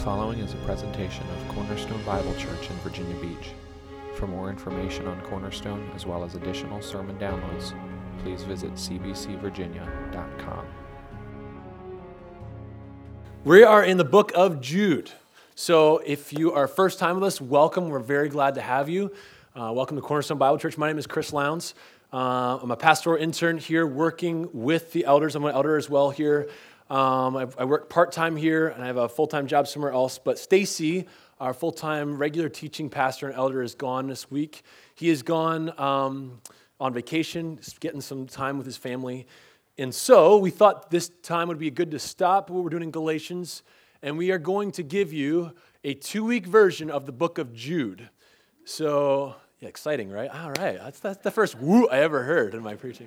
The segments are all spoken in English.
following is a presentation of Cornerstone Bible Church in Virginia Beach. For more information on Cornerstone, as well as additional sermon downloads, please visit cbcvirginia.com. We are in the book of Jude. So if you are first time with us, welcome. We're very glad to have you. Uh, welcome to Cornerstone Bible Church. My name is Chris Lowndes. Uh, I'm a pastoral intern here working with the elders. I'm an elder as well here. Um, I, I, work part time here and I have a full time job somewhere else. But Stacy, our full time regular teaching pastor and elder, is gone this week. He is gone um, on vacation, getting some time with his family. And so we thought this time would be good to stop what we're doing in Galatians, and we are going to give you a two week version of the book of Jude. So, yeah, exciting, right? All right, that's, that's the first woo I ever heard in my preaching.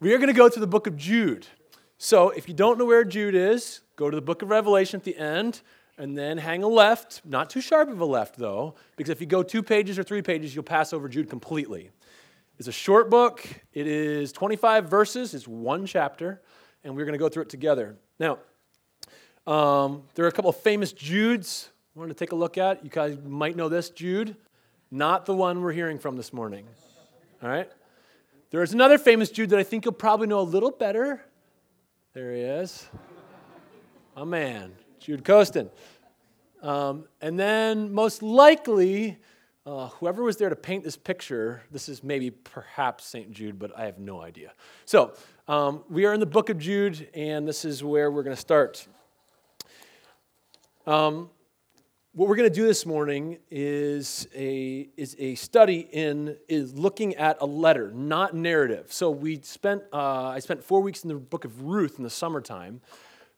We are going to go to the book of Jude. So if you don't know where Jude is, go to the book of Revelation at the end and then hang a left, not too sharp of a left though, because if you go two pages or three pages, you'll pass over Jude completely. It's a short book, it is 25 verses, it's one chapter, and we're going to go through it together. Now, um, there are a couple of famous Judes I wanted to take a look at. You guys might know this Jude, not the one we're hearing from this morning. All right? There is another famous Jude that I think you'll probably know a little better. There he is. A man, Jude Costin. Um, and then, most likely, uh, whoever was there to paint this picture, this is maybe perhaps St. Jude, but I have no idea. So, um, we are in the book of Jude, and this is where we're going to start. Um, what we're going to do this morning is a, is a study in is looking at a letter, not narrative. So we spent uh, I spent four weeks in the book of Ruth in the summertime.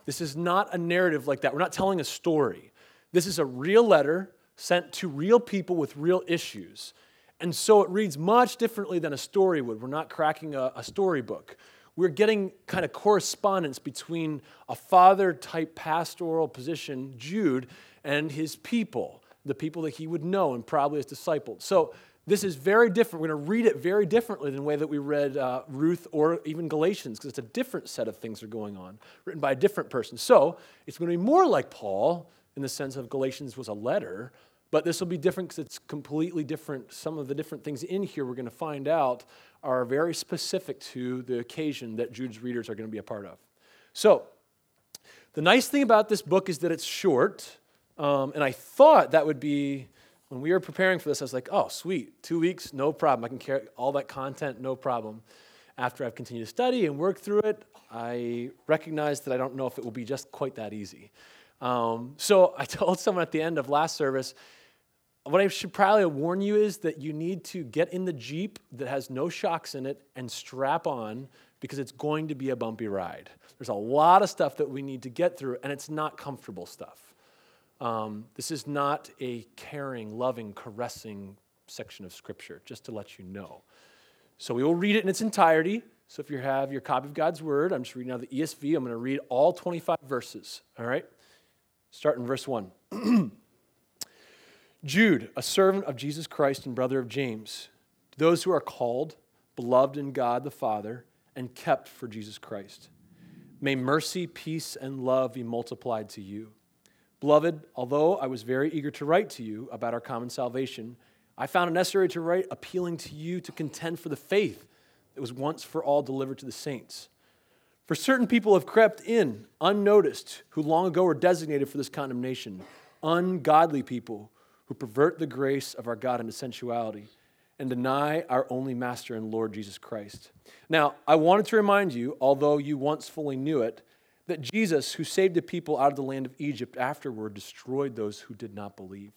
This is not a narrative like that. We're not telling a story. This is a real letter sent to real people with real issues. And so it reads much differently than a story would. We're not cracking a, a storybook. We're getting kind of correspondence between a father type pastoral position, Jude, and his people, the people that he would know and probably his disciples. So this is very different. We're going to read it very differently than the way that we read uh, Ruth or even Galatians, because it's a different set of things that are going on, written by a different person. So it's going to be more like Paul in the sense of Galatians was a letter, but this will be different because it's completely different. Some of the different things in here we're going to find out are very specific to the occasion that Jude's readers are going to be a part of. So, the nice thing about this book is that it's short. Um, and I thought that would be, when we were preparing for this, I was like, oh, sweet, two weeks, no problem. I can carry all that content, no problem. After I've continued to study and work through it, I recognize that I don't know if it will be just quite that easy. Um, so I told someone at the end of last service, what I should probably warn you is that you need to get in the Jeep that has no shocks in it and strap on because it's going to be a bumpy ride. There's a lot of stuff that we need to get through, and it's not comfortable stuff. Um, this is not a caring, loving, caressing section of Scripture, just to let you know. So we will read it in its entirety. So if you have your copy of God's Word, I'm just reading out the ESV. I'm going to read all 25 verses. All right? Start in verse 1. Jude, a servant of Jesus Christ and brother of James, to those who are called, beloved in God the Father, and kept for Jesus Christ. May mercy, peace, and love be multiplied to you. Beloved, although I was very eager to write to you about our common salvation, I found it necessary to write appealing to you to contend for the faith that was once for all delivered to the saints. For certain people have crept in unnoticed, who long ago were designated for this condemnation, ungodly people who pervert the grace of our God into sensuality and deny our only Master and Lord Jesus Christ. Now, I wanted to remind you, although you once fully knew it, that Jesus, who saved the people out of the land of Egypt, afterward destroyed those who did not believe.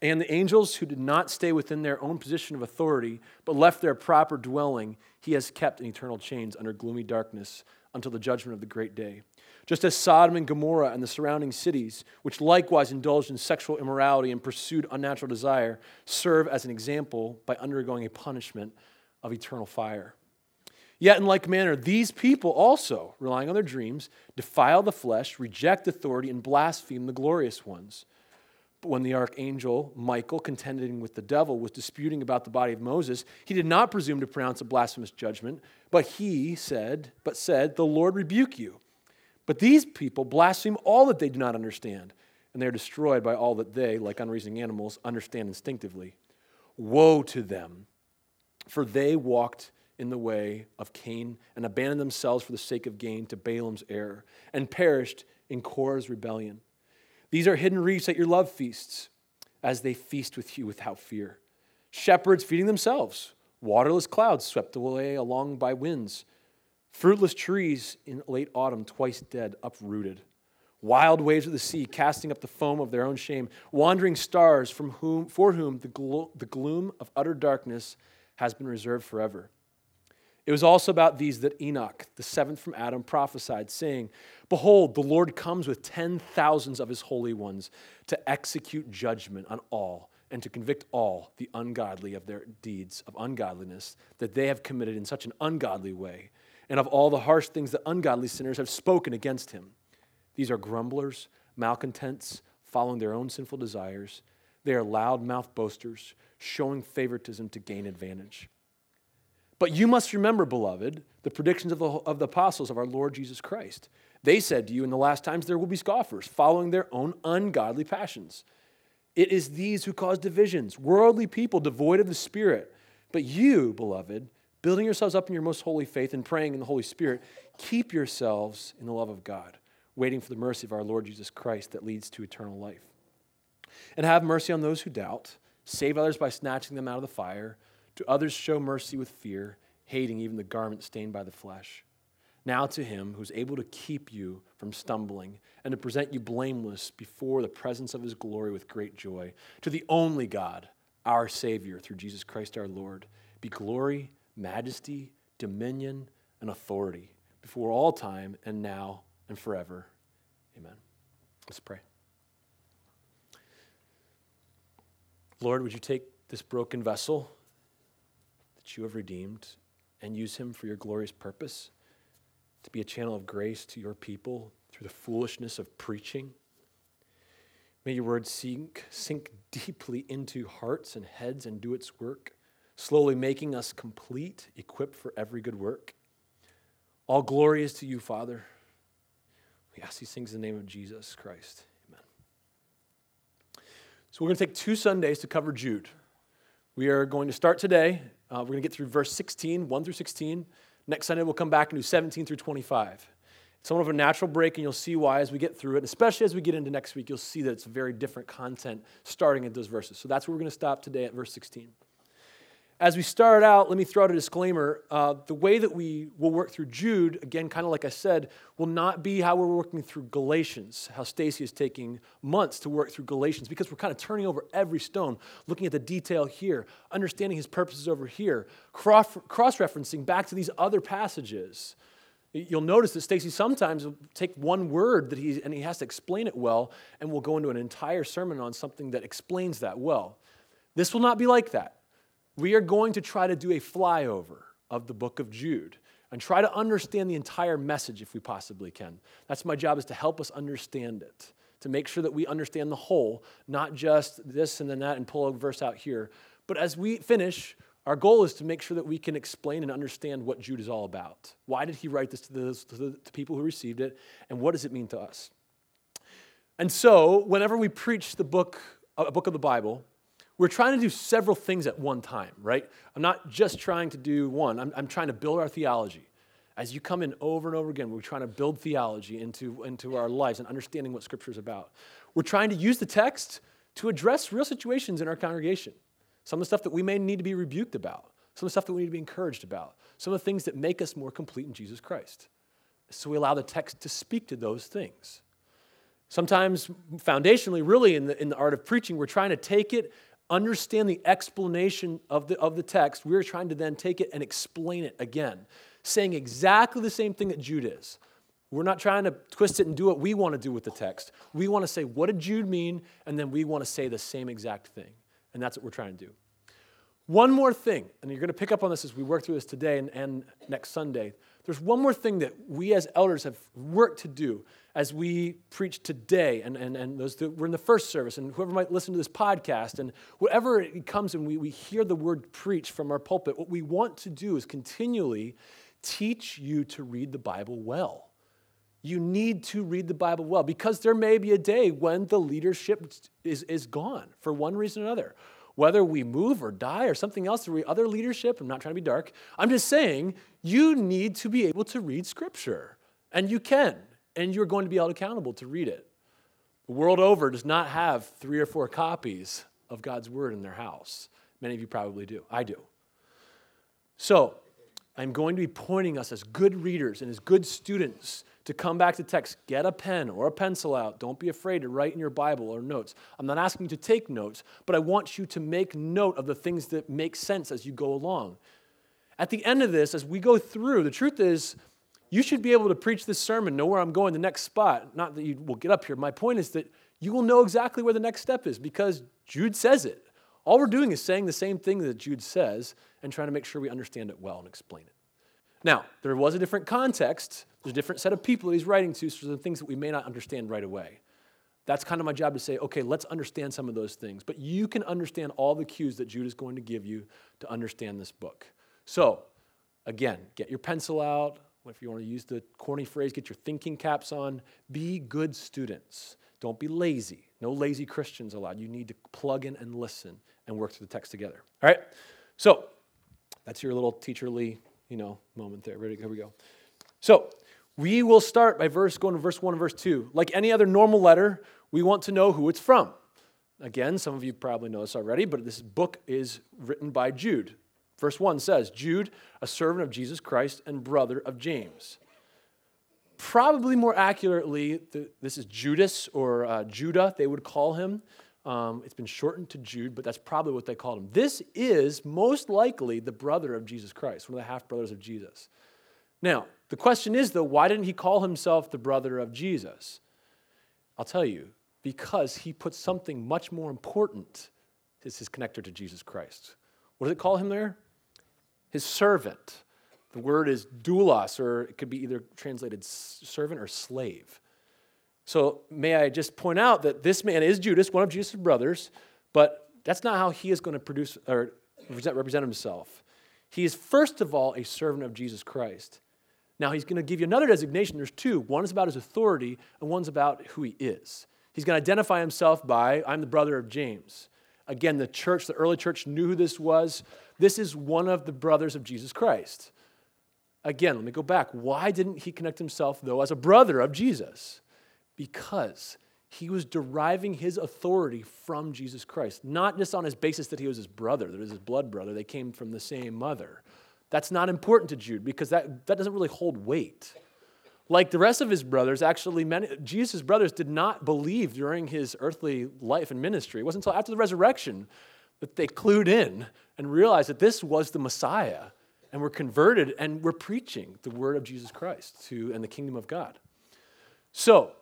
And the angels who did not stay within their own position of authority, but left their proper dwelling, he has kept in eternal chains under gloomy darkness until the judgment of the great day. Just as Sodom and Gomorrah and the surrounding cities, which likewise indulged in sexual immorality and pursued unnatural desire, serve as an example by undergoing a punishment of eternal fire. Yet, in like manner, these people also, relying on their dreams, defile the flesh, reject authority, and blaspheme the glorious ones. But when the archangel Michael, contending with the devil, was disputing about the body of Moses, he did not presume to pronounce a blasphemous judgment, but he said, but said, The Lord rebuke you. But these people blaspheme all that they do not understand, and they are destroyed by all that they, like unreasoning animals, understand instinctively. Woe to them, for they walked in the way of Cain and abandoned themselves for the sake of gain to Balaam's error and perished in Korah's rebellion. These are hidden reefs at your love feasts as they feast with you without fear. Shepherds feeding themselves, waterless clouds swept away along by winds, fruitless trees in late autumn twice dead, uprooted. Wild waves of the sea casting up the foam of their own shame, wandering stars from whom, for whom the, glo- the gloom of utter darkness has been reserved forever. It was also about these that Enoch, the seventh from Adam, prophesied, saying, Behold, the Lord comes with ten thousands of his holy ones to execute judgment on all and to convict all the ungodly of their deeds of ungodliness that they have committed in such an ungodly way, and of all the harsh things that ungodly sinners have spoken against him. These are grumblers, malcontents, following their own sinful desires. They are loud mouthed boasters, showing favoritism to gain advantage. But you must remember, beloved, the predictions of the, of the apostles of our Lord Jesus Christ. They said to you, In the last times there will be scoffers, following their own ungodly passions. It is these who cause divisions, worldly people devoid of the Spirit. But you, beloved, building yourselves up in your most holy faith and praying in the Holy Spirit, keep yourselves in the love of God, waiting for the mercy of our Lord Jesus Christ that leads to eternal life. And have mercy on those who doubt, save others by snatching them out of the fire. To others, show mercy with fear, hating even the garment stained by the flesh. Now to him who's able to keep you from stumbling and to present you blameless before the presence of his glory with great joy. To the only God, our Savior, through Jesus Christ our Lord, be glory, majesty, dominion, and authority before all time and now and forever. Amen. Let's pray. Lord, would you take this broken vessel? That you have redeemed and use him for your glorious purpose, to be a channel of grace to your people through the foolishness of preaching. May your word sink, sink deeply into hearts and heads and do its work, slowly making us complete, equipped for every good work. All glory is to you, Father. We ask these things in the name of Jesus Christ. Amen. So we're going to take two Sundays to cover Jude. We are going to start today uh, we're going to get through verse 16, 1 through 16. Next Sunday, we'll come back and do 17 through 25. It's somewhat of a natural break, and you'll see why as we get through it. And especially as we get into next week, you'll see that it's very different content starting at those verses. So that's where we're going to stop today at verse 16. As we start out, let me throw out a disclaimer. Uh, the way that we will work through Jude, again, kind of like I said, will not be how we're working through Galatians, how Stacy is taking months to work through Galatians, because we're kind of turning over every stone, looking at the detail here, understanding his purposes over here, cross referencing back to these other passages. You'll notice that Stacy sometimes will take one word that he, and he has to explain it well, and we'll go into an entire sermon on something that explains that well. This will not be like that we are going to try to do a flyover of the book of Jude and try to understand the entire message if we possibly can. That's my job is to help us understand it, to make sure that we understand the whole, not just this and then that and pull a verse out here. But as we finish, our goal is to make sure that we can explain and understand what Jude is all about. Why did he write this to the, to the to people who received it, and what does it mean to us? And so, whenever we preach the book, a book of the Bible, we're trying to do several things at one time, right? I'm not just trying to do one, I'm, I'm trying to build our theology. As you come in over and over again, we're trying to build theology into, into our lives and understanding what Scripture is about. We're trying to use the text to address real situations in our congregation. Some of the stuff that we may need to be rebuked about, some of the stuff that we need to be encouraged about, some of the things that make us more complete in Jesus Christ. So we allow the text to speak to those things. Sometimes, foundationally, really in the, in the art of preaching, we're trying to take it understand the explanation of the, of the text, we're trying to then take it and explain it again, saying exactly the same thing that Jude is. We're not trying to twist it and do what we want to do with the text. We want to say, what did Jude mean? And then we want to say the same exact thing. And that's what we're trying to do. One more thing, and you're going to pick up on this as we work through this today and, and next Sunday. There's one more thing that we as elders have worked to do as we preach today, and, and, and those that were in the first service, and whoever might listen to this podcast, and whatever it comes and we, we hear the word preached from our pulpit, what we want to do is continually teach you to read the Bible well. You need to read the Bible well because there may be a day when the leadership is, is gone for one reason or another. Whether we move or die or something else, or other leadership, I'm not trying to be dark. I'm just saying you need to be able to read Scripture. And you can, and you're going to be held accountable to read it. The world over does not have three or four copies of God's Word in their house. Many of you probably do. I do. So, I'm going to be pointing us as good readers and as good students to come back to text. Get a pen or a pencil out. Don't be afraid to write in your Bible or notes. I'm not asking you to take notes, but I want you to make note of the things that make sense as you go along. At the end of this, as we go through, the truth is, you should be able to preach this sermon, know where I'm going, the next spot. Not that you will get up here. My point is that you will know exactly where the next step is because Jude says it. All we're doing is saying the same thing that Jude says and trying to make sure we understand it well and explain it. Now, there was a different context, there's a different set of people that he's writing to, so there's things that we may not understand right away. That's kind of my job to say, okay, let's understand some of those things. But you can understand all the cues that Jude is going to give you to understand this book. So, again, get your pencil out. If you want to use the corny phrase, get your thinking caps on. Be good students. Don't be lazy. No lazy Christians allowed. You need to plug in and listen and work through the text together. All right? So, that's your little teacherly, you know, moment there. Ready? Here we go. So, we will start by verse going to verse 1 and verse 2. Like any other normal letter, we want to know who it's from. Again, some of you probably know this already, but this book is written by Jude. Verse 1 says, Jude, a servant of Jesus Christ and brother of James. Probably more accurately, this is Judas or uh, Judah, they would call him. Um, it's been shortened to Jude, but that's probably what they called him. This is most likely the brother of Jesus Christ, one of the half brothers of Jesus. Now, the question is, though, why didn't he call himself the brother of Jesus? I'll tell you, because he put something much more important as his connector to Jesus Christ. What does it call him there? His servant. The word is doulos, or it could be either translated servant or slave. So, may I just point out that this man is Judas, one of Jesus' brothers, but that's not how he is going to produce or represent himself. He is, first of all, a servant of Jesus Christ. Now, he's going to give you another designation. There's two one is about his authority, and one's about who he is. He's going to identify himself by, I'm the brother of James. Again, the church, the early church knew who this was. This is one of the brothers of Jesus Christ. Again, let me go back. Why didn't he connect himself, though, as a brother of Jesus? Because he was deriving his authority from Jesus Christ, not just on his basis that he was his brother, that was his blood brother, they came from the same mother. That's not important to Jude because that, that doesn't really hold weight. Like the rest of his brothers, actually, many, Jesus' brothers did not believe during his earthly life and ministry. It wasn't until after the resurrection that they clued in and realized that this was the Messiah and were converted and were preaching the word of Jesus Christ to and the kingdom of God. So,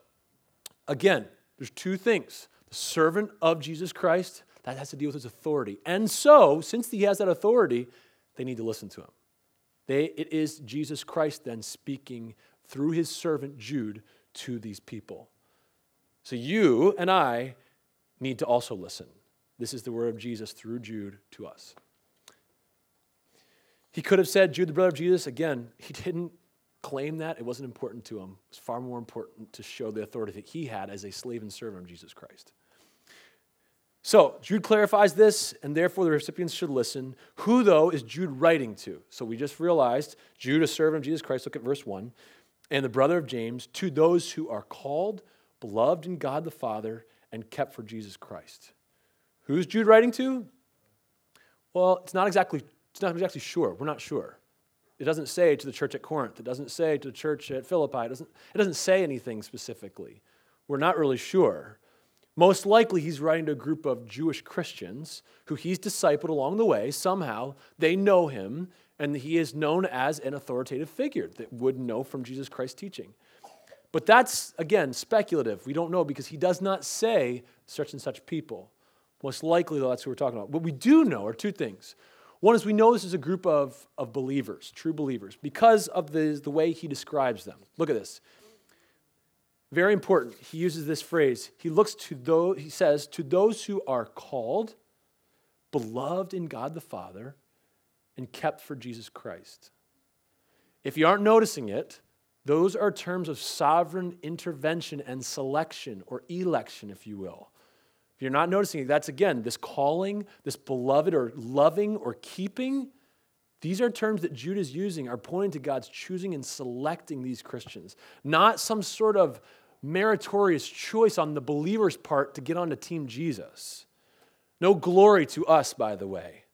again, there's two things. The servant of Jesus Christ, that has to deal with his authority. And so, since he has that authority, they need to listen to him. They, it is Jesus Christ then speaking through his servant Jude to these people. So you and I need to also listen. This is the word of Jesus through Jude to us. He could have said, Jude, the brother of Jesus. Again, he didn't claim that. It wasn't important to him. It was far more important to show the authority that he had as a slave and servant of Jesus Christ. So, Jude clarifies this, and therefore the recipients should listen. Who, though, is Jude writing to? So, we just realized Jude, a servant of Jesus Christ, look at verse 1, and the brother of James, to those who are called, beloved in God the Father, and kept for Jesus Christ. Who's Jude writing to? Well, it's not exactly, it's not exactly sure. We're not sure. It doesn't say to the church at Corinth. It doesn't say to the church at Philippi. It doesn't, it doesn't say anything specifically. We're not really sure. Most likely, he's writing to a group of Jewish Christians who he's discipled along the way. Somehow, they know him, and he is known as an authoritative figure that would know from Jesus Christ's teaching. But that's, again, speculative. We don't know because he does not say such and such people. Most likely, though, that's who we're talking about. What we do know are two things. One is we know this is a group of, of believers, true believers, because of the, the way he describes them. Look at this. Very important. He uses this phrase. He looks to those, he says, to those who are called, beloved in God the Father, and kept for Jesus Christ. If you aren't noticing it, Those are terms of sovereign intervention and selection, or election, if you will. If you're not noticing it, that's again this calling, this beloved or loving or keeping. These are terms that Jude is using, are pointing to God's choosing and selecting these Christians, not some sort of meritorious choice on the believer's part to get onto Team Jesus. No glory to us, by the way.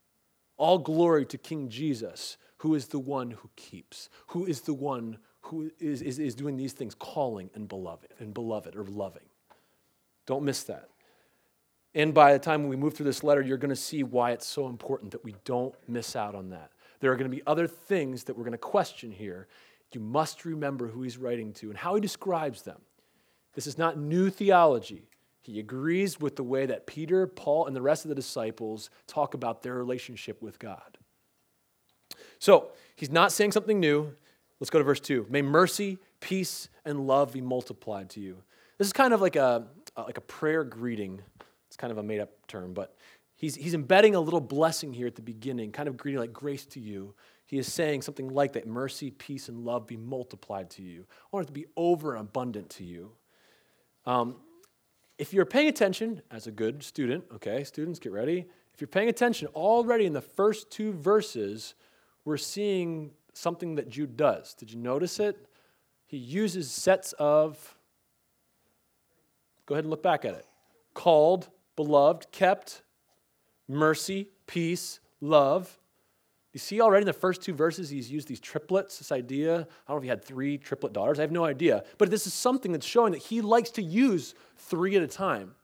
All glory to King Jesus, who is the one who keeps, who is the one who is, is, is doing these things, calling and beloved, and beloved or loving. Don't miss that. And by the time we move through this letter, you're going to see why it's so important that we don't miss out on that. There are going to be other things that we're going to question here. You must remember who he's writing to and how he describes them. This is not new theology. He agrees with the way that Peter, Paul, and the rest of the disciples talk about their relationship with God. So, he's not saying something new. Let's go to verse 2. May mercy, peace, and love be multiplied to you. This is kind of like a, like a prayer greeting. It's kind of a made up term, but he's, he's embedding a little blessing here at the beginning, kind of greeting like grace to you. He is saying something like that mercy, peace, and love be multiplied to you. I want it to be over abundant to you. Um, if you're paying attention as a good student, okay, students, get ready. If you're paying attention, already in the first two verses, we're seeing something that Jude does. Did you notice it? He uses sets of, go ahead and look back at it called, beloved, kept, mercy, peace, love. You see already in the first two verses, he's used these triplets, this idea. I don't know if he had three triplet daughters, I have no idea. But this is something that's showing that he likes to use three at a time.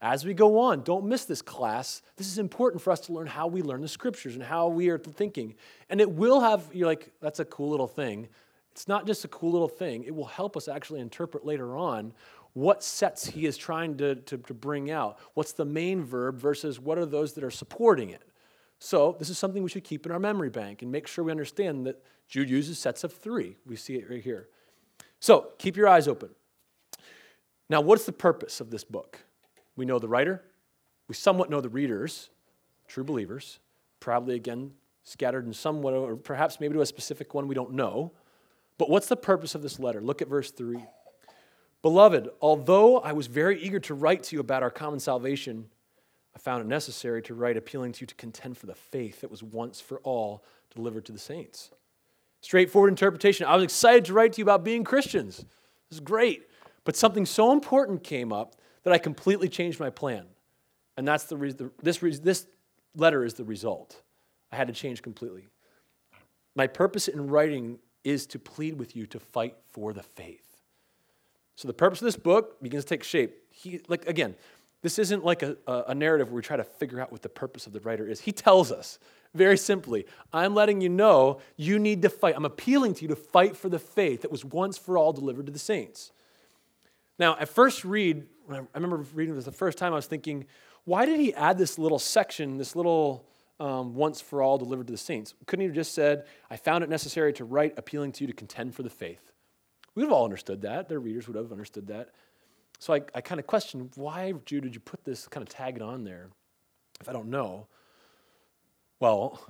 As we go on, don't miss this class. This is important for us to learn how we learn the scriptures and how we are thinking. And it will have, you're like, that's a cool little thing. It's not just a cool little thing, it will help us actually interpret later on what sets he is trying to, to, to bring out. What's the main verb versus what are those that are supporting it? So, this is something we should keep in our memory bank and make sure we understand that Jude uses sets of three. We see it right here. So, keep your eyes open. Now, what's the purpose of this book? We know the writer, we somewhat know the readers, true believers, probably again scattered in somewhat, or perhaps maybe to a specific one we don't know. But what's the purpose of this letter? Look at verse 3. Beloved, although I was very eager to write to you about our common salvation, I found it necessary to write appealing to you to contend for the faith that was once for all delivered to the saints. Straightforward interpretation. I was excited to write to you about being Christians. This is great. But something so important came up that I completely changed my plan. And that's the reason, this, this letter is the result. I had to change completely. My purpose in writing is to plead with you to fight for the faith. So the purpose of this book begins to take shape. He, like again, this isn't like a, a narrative where we try to figure out what the purpose of the writer is. He tells us very simply I'm letting you know you need to fight. I'm appealing to you to fight for the faith that was once for all delivered to the saints. Now, at first read, I remember reading this the first time, I was thinking, why did he add this little section, this little um, once for all delivered to the saints? Couldn't he have just said, I found it necessary to write appealing to you to contend for the faith? We would have all understood that. Their readers would have understood that. So I, I kind of questioned, why, Jude, did you put this kind of tag on there if I don't know? Well,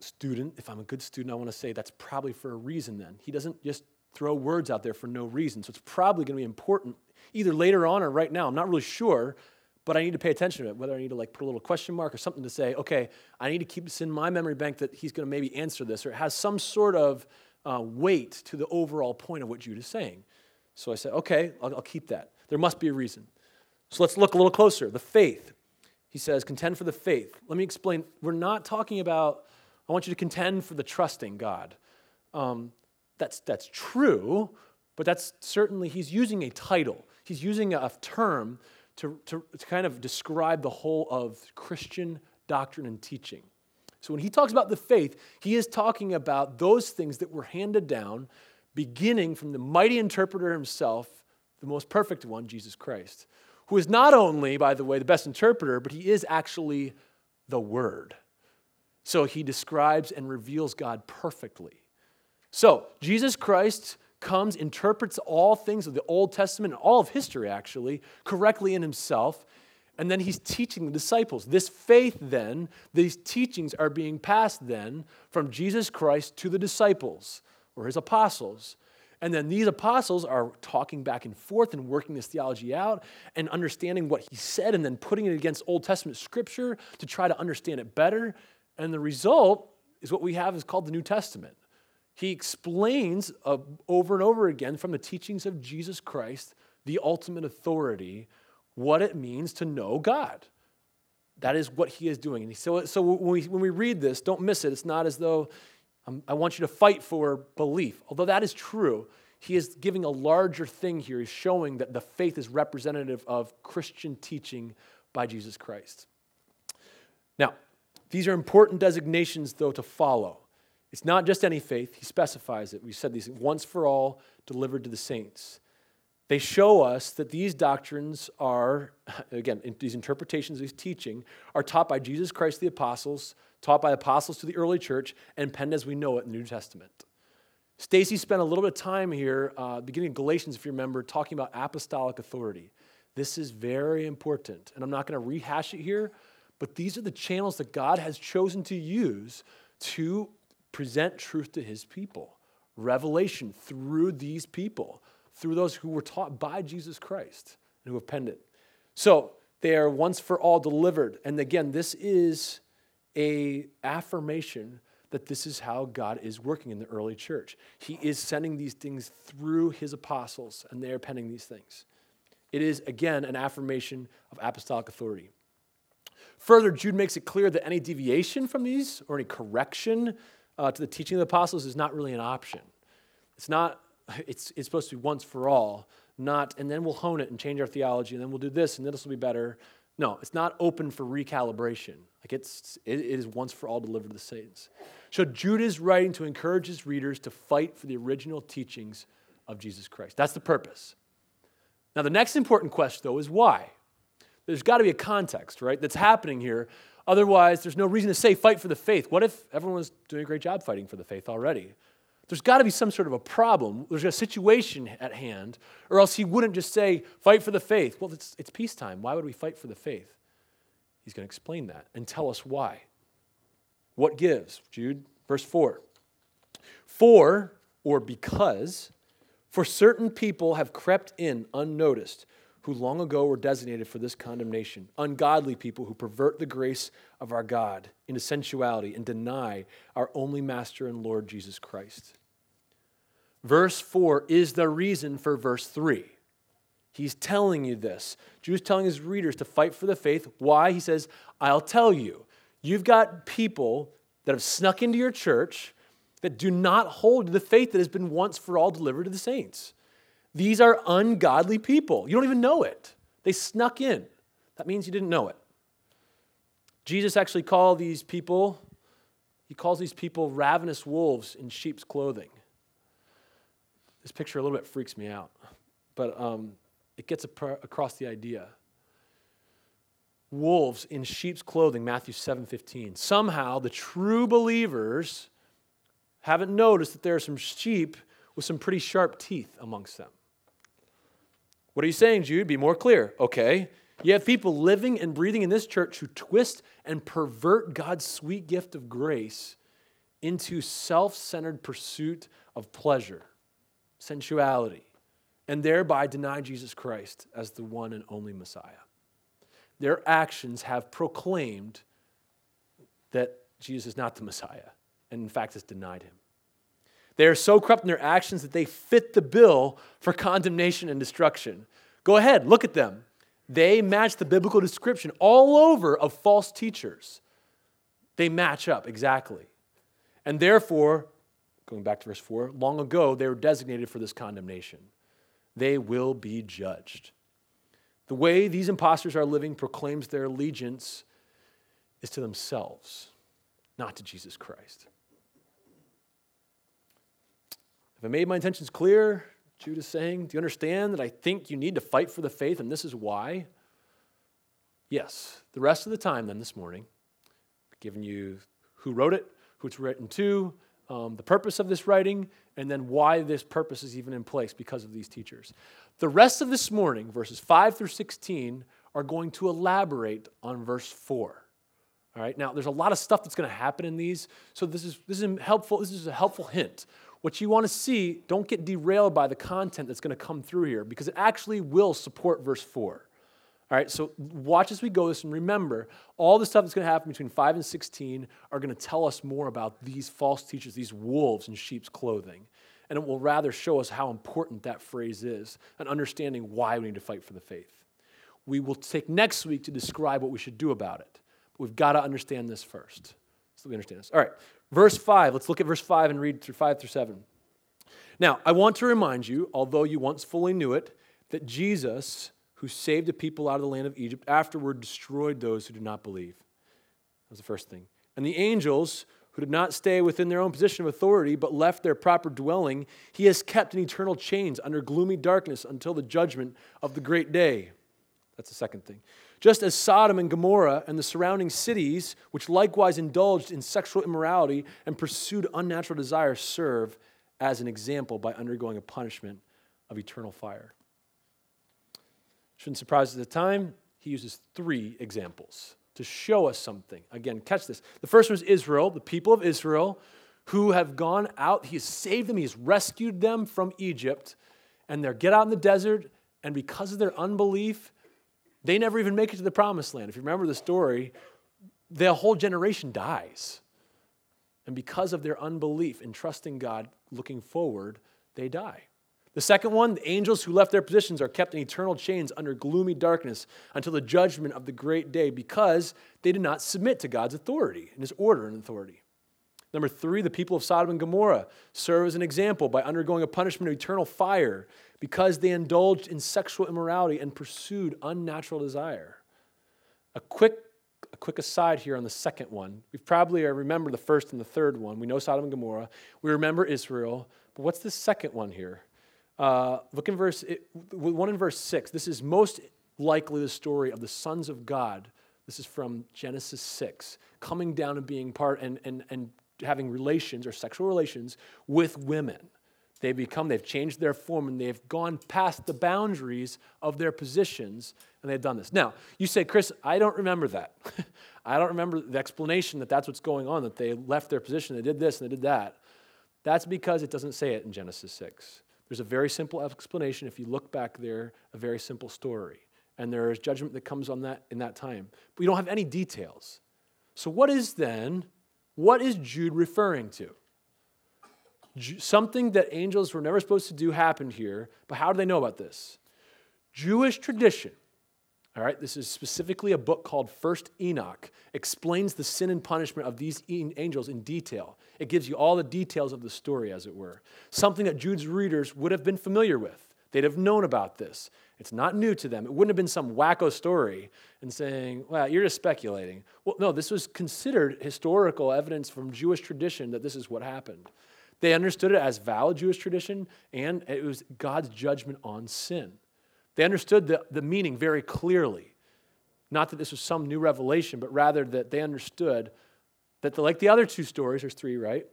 student, if I'm a good student, I want to say that's probably for a reason then. He doesn't just throw words out there for no reason. So it's probably going to be important either later on or right now. I'm not really sure, but I need to pay attention to it, whether I need to like put a little question mark or something to say, okay, I need to keep this in my memory bank that he's going to maybe answer this or it has some sort of uh, weight to the overall point of what Jude is saying. So I said, okay, I'll, I'll keep that. There must be a reason. So let's look a little closer. The faith. He says, contend for the faith. Let me explain. We're not talking about, I want you to contend for the trusting God. Um, that's, that's true, but that's certainly, he's using a title. He's using a term to, to, to kind of describe the whole of Christian doctrine and teaching. So when he talks about the faith, he is talking about those things that were handed down, beginning from the mighty interpreter himself, the most perfect one, Jesus Christ, who is not only, by the way, the best interpreter, but he is actually the Word. So he describes and reveals God perfectly. So Jesus Christ comes, interprets all things of the Old Testament and all of history, actually, correctly in himself. And then he's teaching the disciples. This faith, then, these teachings are being passed then from Jesus Christ to the disciples or his apostles. And then these apostles are talking back and forth and working this theology out and understanding what he said and then putting it against Old Testament scripture to try to understand it better. And the result is what we have is called the New Testament. He explains uh, over and over again from the teachings of Jesus Christ, the ultimate authority, what it means to know God. That is what he is doing. And so, so when, we, when we read this, don't miss it. It's not as though I want you to fight for belief. Although that is true, he is giving a larger thing here. He's showing that the faith is representative of Christian teaching by Jesus Christ. Now, these are important designations, though, to follow. It's not just any faith, he specifies it. We said these once for all delivered to the saints. They show us that these doctrines are, again, these interpretations, of these teaching, are taught by Jesus Christ the apostles, taught by apostles to the early church, and penned as we know it in the New Testament. Stacy spent a little bit of time here, uh, beginning of Galatians, if you remember, talking about apostolic authority. This is very important, and I'm not going to rehash it here, but these are the channels that God has chosen to use to present truth to his people. Revelation through these people through those who were taught by Jesus Christ and who have penned it. So they are once for all delivered. And again, this is a affirmation that this is how God is working in the early church. He is sending these things through his apostles, and they are penning these things. It is, again, an affirmation of apostolic authority. Further, Jude makes it clear that any deviation from these or any correction uh, to the teaching of the apostles is not really an option. It's not it's, it's supposed to be once for all, not, and then we'll hone it and change our theology, and then we'll do this, and then this will be better. No, it's not open for recalibration. Like it's, it, it is once for all delivered to the saints. So Jude is writing to encourage his readers to fight for the original teachings of Jesus Christ. That's the purpose. Now, the next important question, though, is why? There's got to be a context, right, that's happening here. Otherwise, there's no reason to say fight for the faith. What if everyone's doing a great job fighting for the faith already? There's got to be some sort of a problem. There's a situation at hand, or else he wouldn't just say, fight for the faith. Well, it's, it's peacetime. Why would we fight for the faith? He's going to explain that and tell us why. What gives? Jude, verse 4. For, or because, for certain people have crept in unnoticed who long ago were designated for this condemnation, ungodly people who pervert the grace of our God into sensuality and deny our only Master and Lord Jesus Christ. Verse 4 is the reason for verse 3. He's telling you this. Jude's telling his readers to fight for the faith. Why? He says, I'll tell you. You've got people that have snuck into your church that do not hold the faith that has been once for all delivered to the saints. These are ungodly people. You don't even know it. They snuck in. That means you didn't know it. Jesus actually called these people, he calls these people ravenous wolves in sheep's clothing. This picture a little bit freaks me out, but um, it gets across the idea. Wolves in sheep's clothing, Matthew 7:15. Somehow the true believers haven't noticed that there are some sheep with some pretty sharp teeth amongst them. What are you saying, Jude? Be more clear. Okay. You have people living and breathing in this church who twist and pervert God's sweet gift of grace into self centered pursuit of pleasure, sensuality, and thereby deny Jesus Christ as the one and only Messiah. Their actions have proclaimed that Jesus is not the Messiah, and in fact has denied him. They are so corrupt in their actions that they fit the bill for condemnation and destruction. Go ahead, look at them. They match the biblical description all over of false teachers. They match up exactly. And therefore, going back to verse 4, long ago they were designated for this condemnation. They will be judged. The way these impostors are living proclaims their allegiance is to themselves, not to Jesus Christ. Have I made my intentions clear? Jude is saying, Do you understand that I think you need to fight for the faith and this is why? Yes. The rest of the time, then, this morning, I've given you who wrote it, who it's written to, um, the purpose of this writing, and then why this purpose is even in place because of these teachers. The rest of this morning, verses 5 through 16, are going to elaborate on verse 4. All right, now there's a lot of stuff that's going to happen in these, so this is, this is helpful. This is a helpful hint. what you want to see, don't get derailed by the content that's going to come through here because it actually will support verse 4. All right, so watch as we go this and remember all the stuff that's going to happen between 5 and 16 are going to tell us more about these false teachers, these wolves in sheep's clothing. And it will rather show us how important that phrase is and understanding why we need to fight for the faith. We will take next week to describe what we should do about it. But we've got to understand this first. So we understand this. All right, verse 5. Let's look at verse 5 and read through 5 through 7. Now, I want to remind you, although you once fully knew it, that Jesus who saved the people out of the land of Egypt, afterward destroyed those who did not believe. That was the first thing. And the angels, who did not stay within their own position of authority, but left their proper dwelling, he has kept in eternal chains under gloomy darkness until the judgment of the great day. That's the second thing. Just as Sodom and Gomorrah and the surrounding cities, which likewise indulged in sexual immorality and pursued unnatural desires, serve as an example by undergoing a punishment of eternal fire. Shouldn't surprise at the time, he uses three examples to show us something. Again, catch this. The first one is Israel, the people of Israel who have gone out. He has saved them, he has rescued them from Egypt, and they're get out in the desert, and because of their unbelief, they never even make it to the promised land. If you remember the story, the whole generation dies. And because of their unbelief in trusting God, looking forward, they die. The second one, the angels who left their positions are kept in eternal chains under gloomy darkness until the judgment of the great day because they did not submit to God's authority and his order and authority. Number three, the people of Sodom and Gomorrah serve as an example by undergoing a punishment of eternal fire because they indulged in sexual immorality and pursued unnatural desire. A quick, a quick aside here on the second one. We probably remember the first and the third one. We know Sodom and Gomorrah. We remember Israel. But what's the second one here? Uh, look in verse, one in verse 6. This is most likely the story of the sons of God. This is from Genesis 6, coming down and being part and, and, and having relations or sexual relations with women. They've become, they've changed their form and they've gone past the boundaries of their positions and they've done this. Now, you say, Chris, I don't remember that. I don't remember the explanation that that's what's going on, that they left their position, they did this and they did that. That's because it doesn't say it in Genesis 6. There's a very simple explanation. If you look back there, a very simple story. And there is judgment that comes on that in that time. But we don't have any details. So, what is then, what is Jude referring to? Something that angels were never supposed to do happened here, but how do they know about this? Jewish tradition all right, this is specifically a book called First Enoch, explains the sin and punishment of these angels in detail. It gives you all the details of the story, as it were. Something that Jude's readers would have been familiar with. They'd have known about this. It's not new to them. It wouldn't have been some wacko story and saying, well, you're just speculating. Well, no, this was considered historical evidence from Jewish tradition that this is what happened. They understood it as valid Jewish tradition, and it was God's judgment on sin. They understood the, the meaning very clearly. Not that this was some new revelation, but rather that they understood that, the, like the other two stories, there's three, right?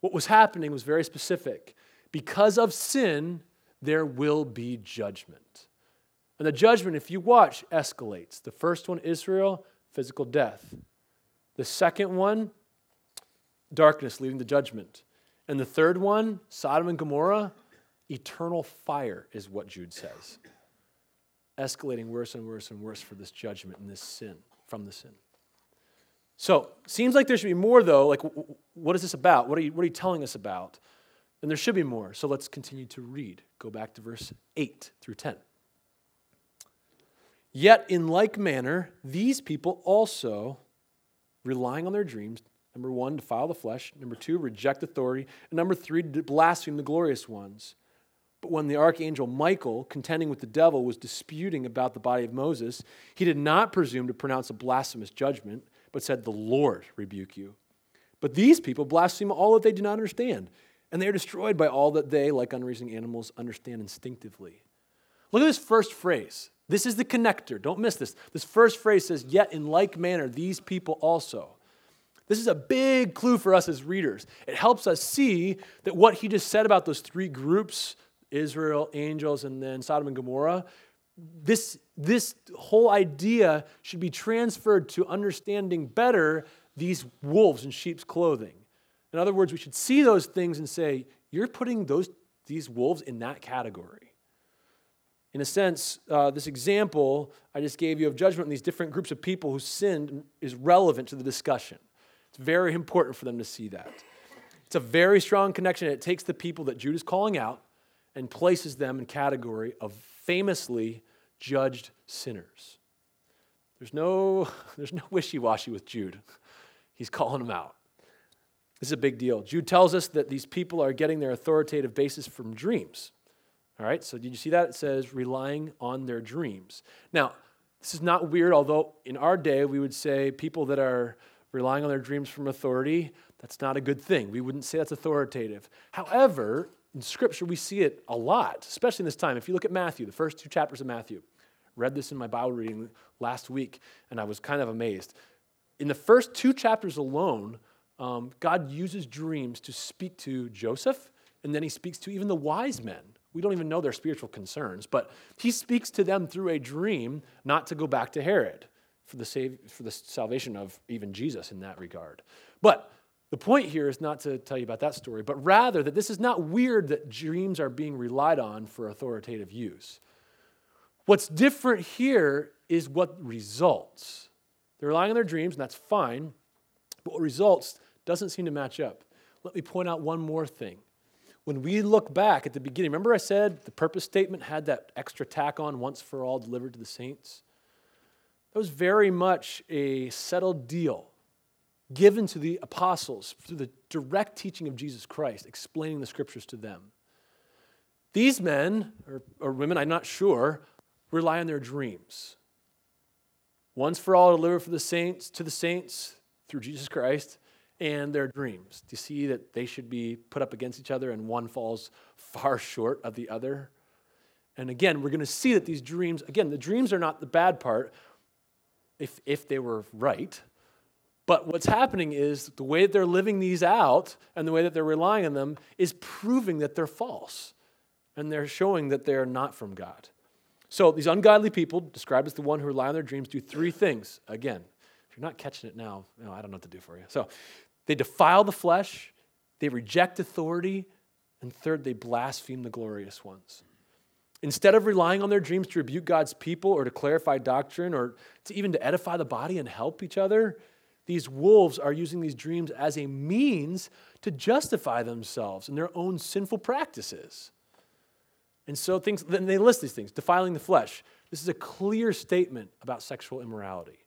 What was happening was very specific. Because of sin, there will be judgment. And the judgment, if you watch, escalates. The first one, Israel, physical death. The second one, darkness leading to judgment. And the third one, Sodom and Gomorrah, eternal fire is what Jude says escalating worse and worse and worse for this judgment and this sin, from the sin. So, seems like there should be more, though. Like, what is this about? What are you, what are you telling us about? And there should be more. So, let's continue to read. Go back to verse 8 through 10. Yet, in like manner, these people also, relying on their dreams, number one, defile the flesh, number two, reject authority, and number three, blaspheme the glorious ones. But when the archangel Michael, contending with the devil, was disputing about the body of Moses, he did not presume to pronounce a blasphemous judgment, but said, The Lord rebuke you. But these people blaspheme all that they do not understand, and they are destroyed by all that they, like unreasoning animals, understand instinctively. Look at this first phrase. This is the connector. Don't miss this. This first phrase says, Yet in like manner, these people also. This is a big clue for us as readers. It helps us see that what he just said about those three groups Israel, angels, and then Sodom and Gomorrah. This, this whole idea should be transferred to understanding better these wolves in sheep's clothing. In other words, we should see those things and say, You're putting those, these wolves in that category. In a sense, uh, this example I just gave you of judgment in these different groups of people who sinned is relevant to the discussion. It's very important for them to see that. It's a very strong connection. It takes the people that Jude is calling out and places them in category of famously judged sinners. There's no, there's no wishy-washy with Jude. He's calling them out. This is a big deal. Jude tells us that these people are getting their authoritative basis from dreams. All right, so did you see that? It says relying on their dreams. Now, this is not weird, although in our day we would say people that are relying on their dreams from authority, that's not a good thing. We wouldn't say that's authoritative. However, in Scripture, we see it a lot, especially in this time. If you look at Matthew, the first two chapters of Matthew, read this in my Bible reading last week, and I was kind of amazed. In the first two chapters alone, um, God uses dreams to speak to Joseph, and then he speaks to even the wise men we don't even know their spiritual concerns, but he speaks to them through a dream not to go back to Herod for the, save, for the salvation of even Jesus in that regard. But the point here is not to tell you about that story, but rather that this is not weird that dreams are being relied on for authoritative use. What's different here is what results. They're relying on their dreams, and that's fine, but what results doesn't seem to match up. Let me point out one more thing when we look back at the beginning, remember I said the purpose statement had that extra tack on once for all delivered to the saints? That was very much a settled deal given to the apostles through the direct teaching of Jesus Christ, explaining the scriptures to them. These men, or, or women, I'm not sure, rely on their dreams. Once for all delivered for the saints to the saints through Jesus Christ, and their dreams. Do you see that they should be put up against each other and one falls far short of the other? And again, we're going to see that these dreams, again, the dreams are not the bad part if, if they were right. But what's happening is the way that they're living these out and the way that they're relying on them is proving that they're false. And they're showing that they're not from God. So these ungodly people, described as the one who rely on their dreams, do three things. Again, if you're not catching it now, I don't know what to do for you. So they defile the flesh, they reject authority, and third, they blaspheme the glorious ones. Instead of relying on their dreams to rebuke God's people or to clarify doctrine or to even to edify the body and help each other, these wolves are using these dreams as a means to justify themselves in their own sinful practices. And so things then they list these things, defiling the flesh. This is a clear statement about sexual immorality.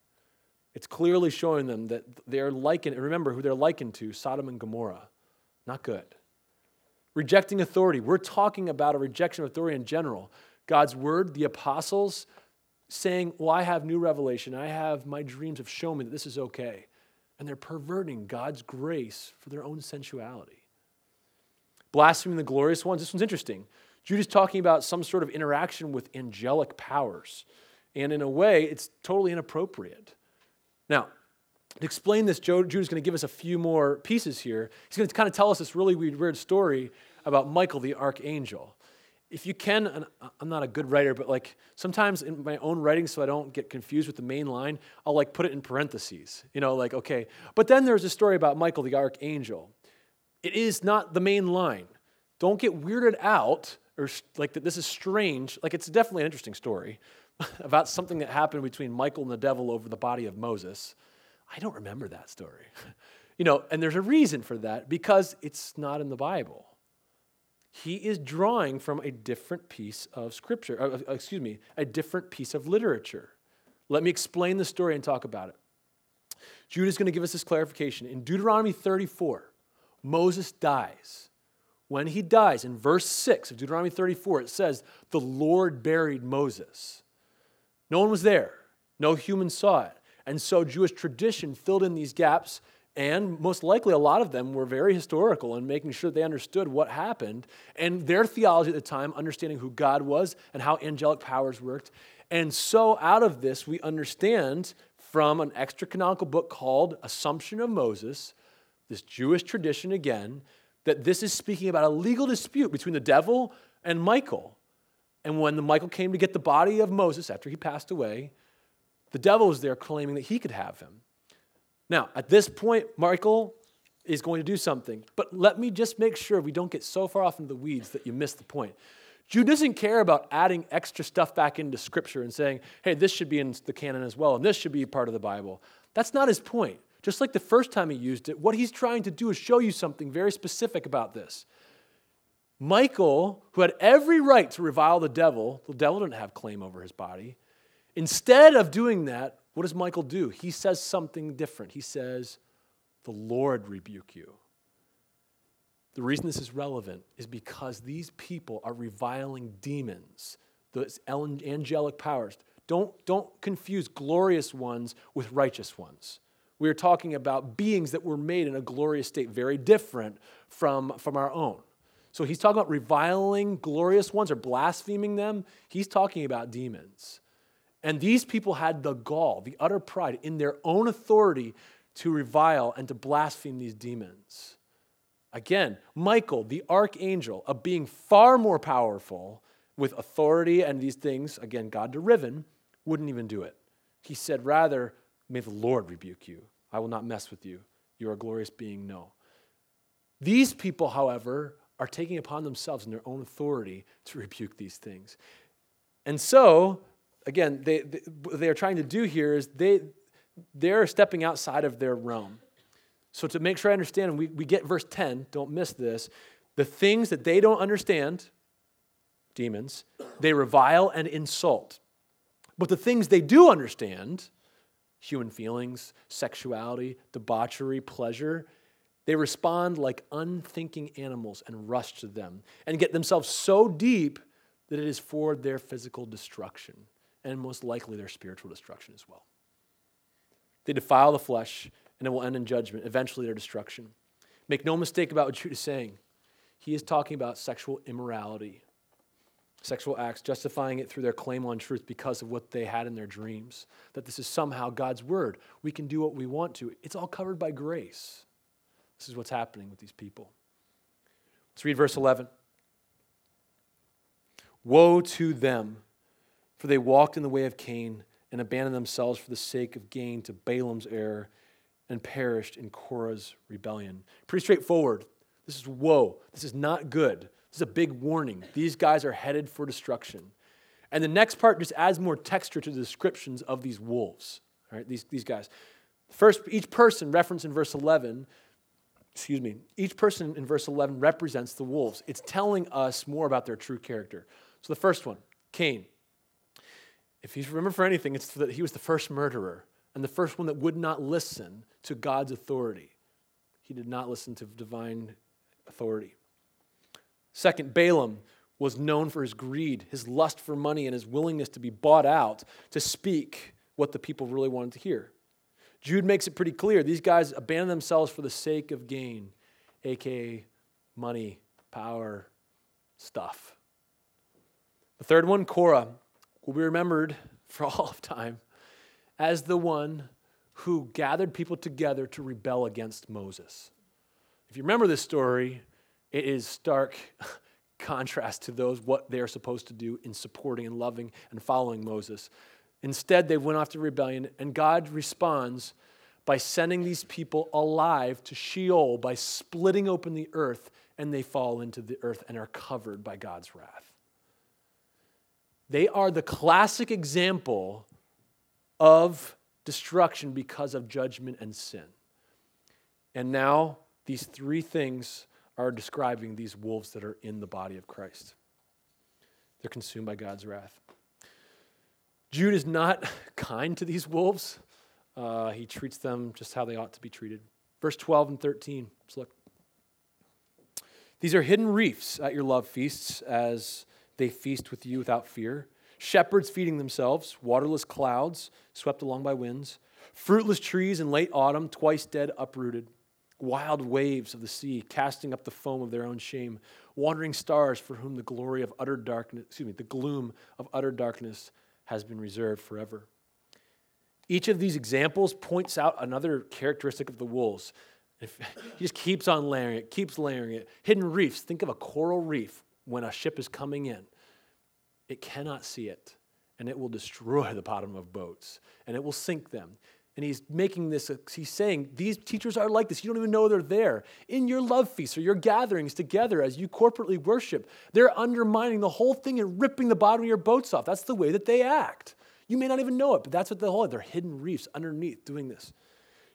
It's clearly showing them that they're likened, remember who they're likened to Sodom and Gomorrah. Not good. Rejecting authority. We're talking about a rejection of authority in general. God's word, the apostles saying, Well, I have new revelation. I have my dreams have shown me that this is okay. And they're perverting God's grace for their own sensuality. Blaspheming the glorious ones. This one's interesting. Jude is talking about some sort of interaction with angelic powers. And in a way, it's totally inappropriate. Now, to explain this, Jude is going to give us a few more pieces here. He's going to kind of tell us this really weird, weird story about Michael the archangel. If you can, I'm not a good writer, but like sometimes in my own writing, so I don't get confused with the main line, I'll like put it in parentheses. You know, like, okay. But then there's a story about Michael the archangel. It is not the main line. Don't get weirded out or like that this is strange. Like, it's definitely an interesting story. about something that happened between Michael and the devil over the body of Moses. I don't remember that story. you know, and there's a reason for that because it's not in the Bible. He is drawing from a different piece of scripture, uh, uh, excuse me, a different piece of literature. Let me explain the story and talk about it. Jude is going to give us this clarification. In Deuteronomy 34, Moses dies. When he dies, in verse 6 of Deuteronomy 34, it says, The Lord buried Moses. No one was there, no human saw it. And so Jewish tradition filled in these gaps, and most likely a lot of them were very historical in making sure they understood what happened and their theology at the time, understanding who God was and how angelic powers worked. And so out of this, we understand from an extra canonical book called Assumption of Moses, this Jewish tradition again, that this is speaking about a legal dispute between the devil and Michael. And when the Michael came to get the body of Moses after he passed away, the devil was there claiming that he could have him. Now, at this point, Michael is going to do something. But let me just make sure we don't get so far off into the weeds that you miss the point. Jude doesn't care about adding extra stuff back into Scripture and saying, hey, this should be in the canon as well, and this should be part of the Bible. That's not his point. Just like the first time he used it, what he's trying to do is show you something very specific about this. Michael, who had every right to revile the devil, the devil didn't have claim over his body. Instead of doing that, what does Michael do? He says something different. He says, The Lord rebuke you. The reason this is relevant is because these people are reviling demons, those angelic powers. Don't, don't confuse glorious ones with righteous ones. We are talking about beings that were made in a glorious state, very different from, from our own. So he's talking about reviling glorious ones or blaspheming them. He's talking about demons. And these people had the gall, the utter pride in their own authority to revile and to blaspheme these demons. Again, Michael, the archangel, a being far more powerful with authority and these things, again, God deriven, wouldn't even do it. He said, Rather, may the Lord rebuke you. I will not mess with you. You are a glorious being. No. These people, however, are taking upon themselves in their own authority to rebuke these things. And so, again, they, they, what they are trying to do here is they, they're stepping outside of their realm. So, to make sure I understand, we, we get verse 10, don't miss this. The things that they don't understand, demons, they revile and insult. But the things they do understand, human feelings, sexuality, debauchery, pleasure, they respond like unthinking animals and rush to them and get themselves so deep that it is for their physical destruction and most likely their spiritual destruction as well. They defile the flesh and it will end in judgment, eventually their destruction. Make no mistake about what Jude is saying. He is talking about sexual immorality, sexual acts, justifying it through their claim on truth because of what they had in their dreams. That this is somehow God's word. We can do what we want to. It's all covered by grace. This is what's happening with these people. Let's read verse 11. Woe to them, for they walked in the way of Cain and abandoned themselves for the sake of gain to Balaam's error and perished in Korah's rebellion. Pretty straightforward. This is woe. This is not good. This is a big warning. These guys are headed for destruction. And the next part just adds more texture to the descriptions of these wolves, all right, these, these guys. First, each person referenced in verse 11 excuse me, each person in verse 11 represents the wolves. It's telling us more about their true character. So the first one, Cain. If you remember for anything, it's that he was the first murderer and the first one that would not listen to God's authority. He did not listen to divine authority. Second, Balaam was known for his greed, his lust for money, and his willingness to be bought out to speak what the people really wanted to hear. Jude makes it pretty clear. These guys abandon themselves for the sake of gain, aka money, power, stuff. The third one, Korah, will be remembered for all of time as the one who gathered people together to rebel against Moses. If you remember this story, it is stark contrast to those what they are supposed to do in supporting and loving and following Moses. Instead, they went off to rebellion, and God responds by sending these people alive to Sheol by splitting open the earth, and they fall into the earth and are covered by God's wrath. They are the classic example of destruction because of judgment and sin. And now, these three things are describing these wolves that are in the body of Christ. They're consumed by God's wrath. Jude is not kind to these wolves. Uh, he treats them just how they ought to be treated. Verse 12 and 13. Let's look. These are hidden reefs at your love feasts as they feast with you without fear. Shepherds feeding themselves, waterless clouds swept along by winds, fruitless trees in late autumn, twice dead, uprooted, wild waves of the sea casting up the foam of their own shame, wandering stars for whom the glory of utter darkness, excuse me, the gloom of utter darkness has been reserved forever. Each of these examples points out another characteristic of the wolves. If, he just keeps on layering it, keeps layering it. Hidden reefs. Think of a coral reef when a ship is coming in. It cannot see it, and it will destroy the bottom of boats, and it will sink them. And he's making this, he's saying, these teachers are like this. You don't even know they're there. In your love feasts or your gatherings together as you corporately worship, they're undermining the whole thing and ripping the bottom of your boats off. That's the way that they act. You may not even know it, but that's what the whole, they're hidden reefs underneath doing this.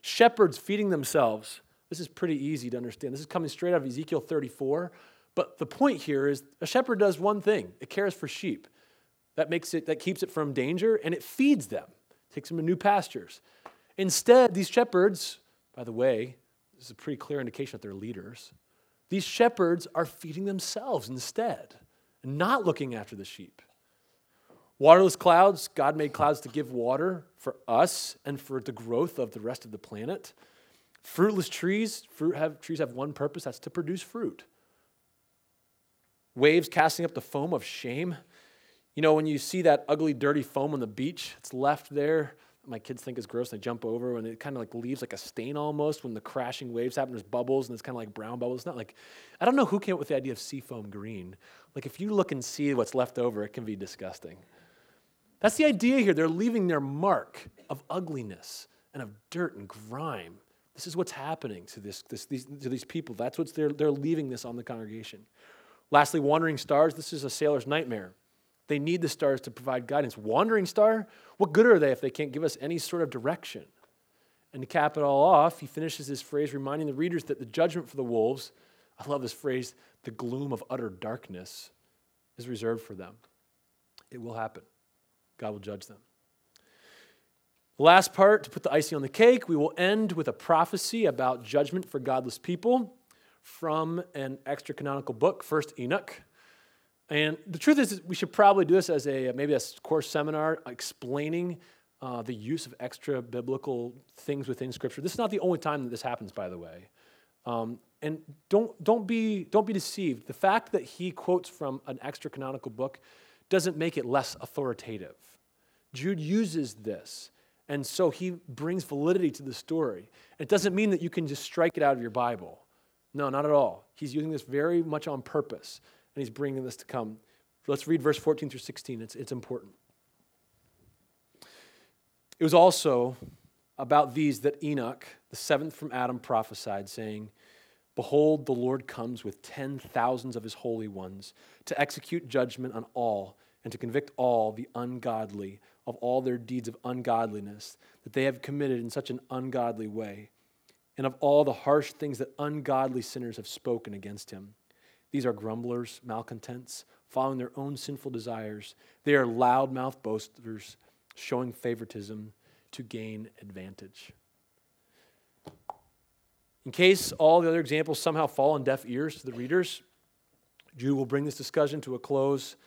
Shepherds feeding themselves. This is pretty easy to understand. This is coming straight out of Ezekiel 34. But the point here is a shepherd does one thing it cares for sheep. That makes it, that keeps it from danger, and it feeds them, takes them to new pastures. Instead, these shepherds, by the way, this is a pretty clear indication that they're leaders. These shepherds are feeding themselves instead, not looking after the sheep. Waterless clouds, God made clouds to give water for us and for the growth of the rest of the planet. Fruitless trees, fruit have, trees have one purpose that's to produce fruit. Waves casting up the foam of shame. You know, when you see that ugly, dirty foam on the beach, it's left there my kids think is gross and they jump over and it kind of like leaves like a stain almost when the crashing waves happen. There's bubbles and it's kind of like brown bubbles. It's not like, I don't know who came up with the idea of seafoam green. Like if you look and see what's left over, it can be disgusting. That's the idea here. They're leaving their mark of ugliness and of dirt and grime. This is what's happening to, this, this, these, to these people. That's what they're, they're leaving this on the congregation. Lastly, wandering stars. This is a sailor's nightmare. They need the stars to provide guidance. Wandering star, what good are they if they can't give us any sort of direction? And to cap it all off, he finishes his phrase reminding the readers that the judgment for the wolves, I love this phrase, the gloom of utter darkness, is reserved for them. It will happen. God will judge them. The last part, to put the icing on the cake, we will end with a prophecy about judgment for godless people from an extra canonical book, First Enoch. And the truth is, we should probably do this as a maybe a course seminar explaining uh, the use of extra biblical things within Scripture. This is not the only time that this happens, by the way. Um, and don't, don't, be, don't be deceived. The fact that he quotes from an extra canonical book doesn't make it less authoritative. Jude uses this, and so he brings validity to the story. It doesn't mean that you can just strike it out of your Bible. No, not at all. He's using this very much on purpose and he's bringing this to come. Let's read verse 14 through 16. It's, it's important. It was also about these that Enoch, the seventh from Adam, prophesied, saying, Behold, the Lord comes with ten thousands of his holy ones to execute judgment on all and to convict all the ungodly of all their deeds of ungodliness that they have committed in such an ungodly way, and of all the harsh things that ungodly sinners have spoken against him. These are grumblers, malcontents, following their own sinful desires. They are loudmouth boasters, showing favoritism to gain advantage. In case all the other examples somehow fall on deaf ears to the readers, Jude will bring this discussion to a close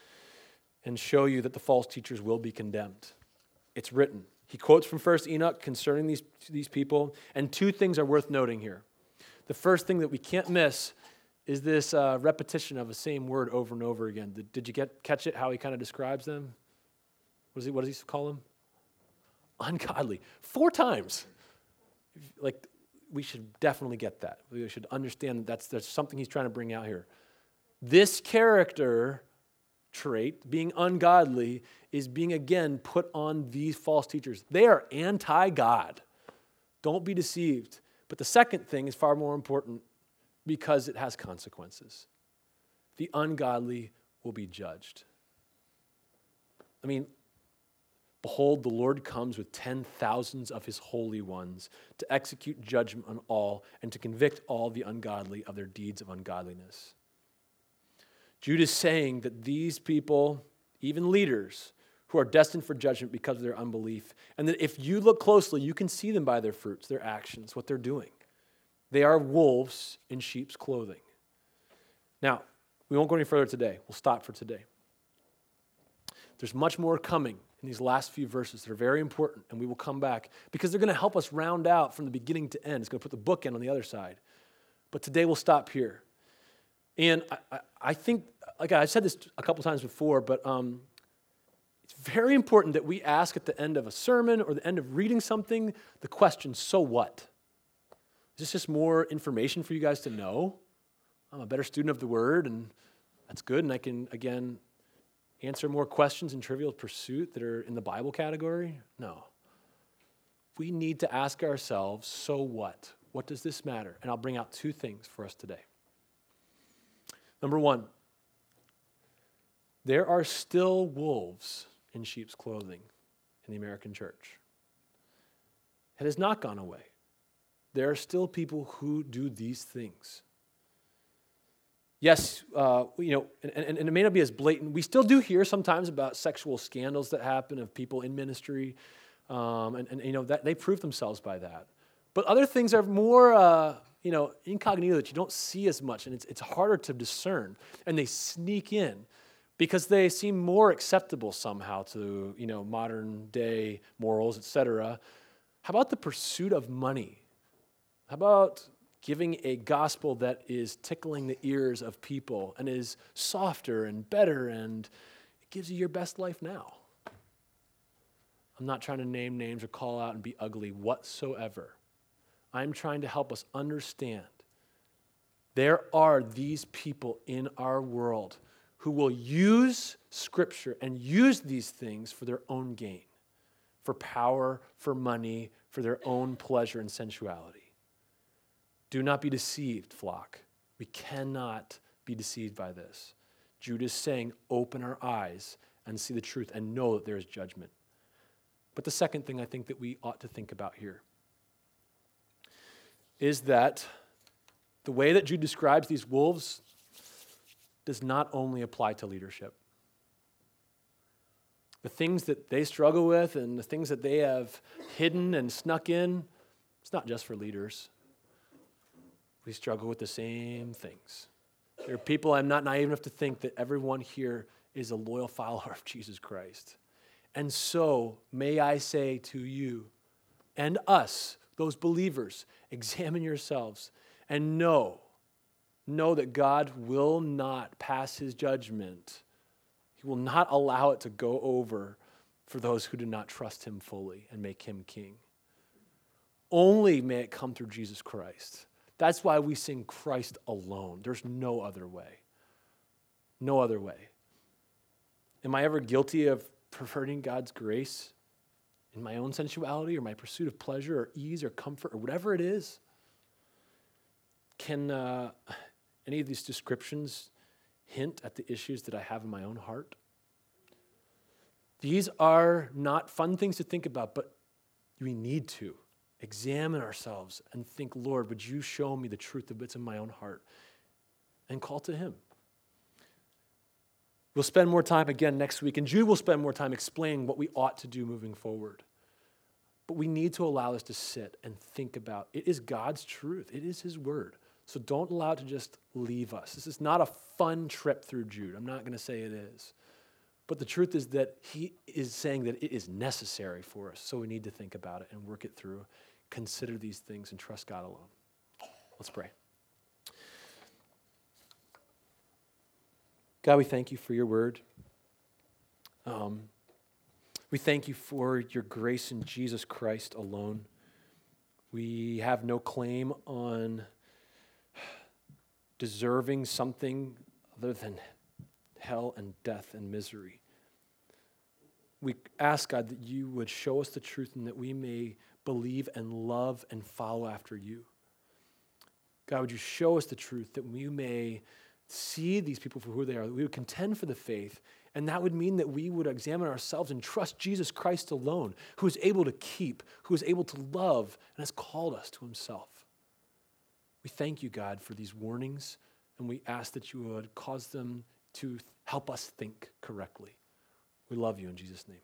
and show you that the false teachers will be condemned. It's written. He quotes from 1st Enoch concerning these, these people, and two things are worth noting here. The first thing that we can't miss is this uh, repetition of the same word over and over again. Did, did you get, catch it, how he kind of describes them? What, is he, what does he call them? Ungodly. Four times. Like, we should definitely get that. We should understand that that's, that's something he's trying to bring out here. This character trait, being ungodly, is being again put on these false teachers. They are anti God. Don't be deceived. But the second thing is far more important because it has consequences. The ungodly will be judged. I mean, behold, the Lord comes with ten thousands of his holy ones to execute judgment on all and to convict all the ungodly of their deeds of ungodliness. Jude is saying that these people, even leaders, who are destined for judgment because of their unbelief, and that if you look closely, you can see them by their fruits, their actions, what they're doing. They are wolves in sheep's clothing. Now, we won't go any further today. We'll stop for today. There's much more coming in these last few verses that are very important, and we will come back because they're going to help us round out from the beginning to end. It's going to put the book in on the other side. But today we'll stop here. And I, I, I think, like I said this a couple times before, but um, very important that we ask at the end of a sermon or the end of reading something the question, so what? Is this just more information for you guys to know? I'm a better student of the word, and that's good. And I can, again, answer more questions in trivial pursuit that are in the Bible category? No. we need to ask ourselves so what? What does this matter? And I'll bring out two things for us today. Number one, there are still wolves in sheep's clothing in the American church. It has not gone away. There are still people who do these things. Yes, uh, you know, and, and, and, it may not be as blatant. We still do hear sometimes about sexual scandals that happen of people in ministry, um, and, and, you know that they prove themselves by that. But other things are more, uh, you know, incognito that you don't see as much, and it's, it's harder to discern, and they sneak in because they seem more acceptable somehow to, you know, modern day morals, etc. How about the pursuit of money? How about giving a gospel that is tickling the ears of people and is softer and better and gives you your best life now? I'm not trying to name names or call out and be ugly whatsoever. I'm trying to help us understand there are these people in our world who will use Scripture and use these things for their own gain, for power, for money, for their own pleasure and sensuality. Do not be deceived, flock. We cannot be deceived by this. Jude is saying, open our eyes and see the truth and know that there is judgment. But the second thing I think that we ought to think about here is that the way that Jude describes these wolves does not only apply to leadership. The things that they struggle with and the things that they have hidden and snuck in, it's not just for leaders. We struggle with the same things. There are people, I'm not naive enough to think that everyone here is a loyal follower of Jesus Christ. And so, may I say to you and us, those believers, examine yourselves and know, know that God will not pass his judgment. He will not allow it to go over for those who do not trust him fully and make him king. Only may it come through Jesus Christ. That's why we sing Christ alone. There's no other way. No other way. Am I ever guilty of perverting God's grace in my own sensuality or my pursuit of pleasure or ease or comfort or whatever it is? Can uh, any of these descriptions hint at the issues that I have in my own heart? These are not fun things to think about, but we need to examine ourselves and think, Lord, would you show me the truth of what's in my own heart? And call to Him. We'll spend more time again next week, and Jude will spend more time explaining what we ought to do moving forward. But we need to allow this to sit and think about it is God's truth, it is His word. So don't allow it to just leave us. This is not a fun trip through Jude. I'm not going to say it is. But the truth is that he is saying that it is necessary for us. So we need to think about it and work it through, consider these things, and trust God alone. Let's pray. God, we thank you for your word. Um, we thank you for your grace in Jesus Christ alone. We have no claim on deserving something other than hell and death and misery. We ask, God, that you would show us the truth and that we may believe and love and follow after you. God, would you show us the truth that we may see these people for who they are, that we would contend for the faith, and that would mean that we would examine ourselves and trust Jesus Christ alone, who is able to keep, who is able to love, and has called us to himself. We thank you, God, for these warnings, and we ask that you would cause them to help us think correctly. We love you in Jesus' name.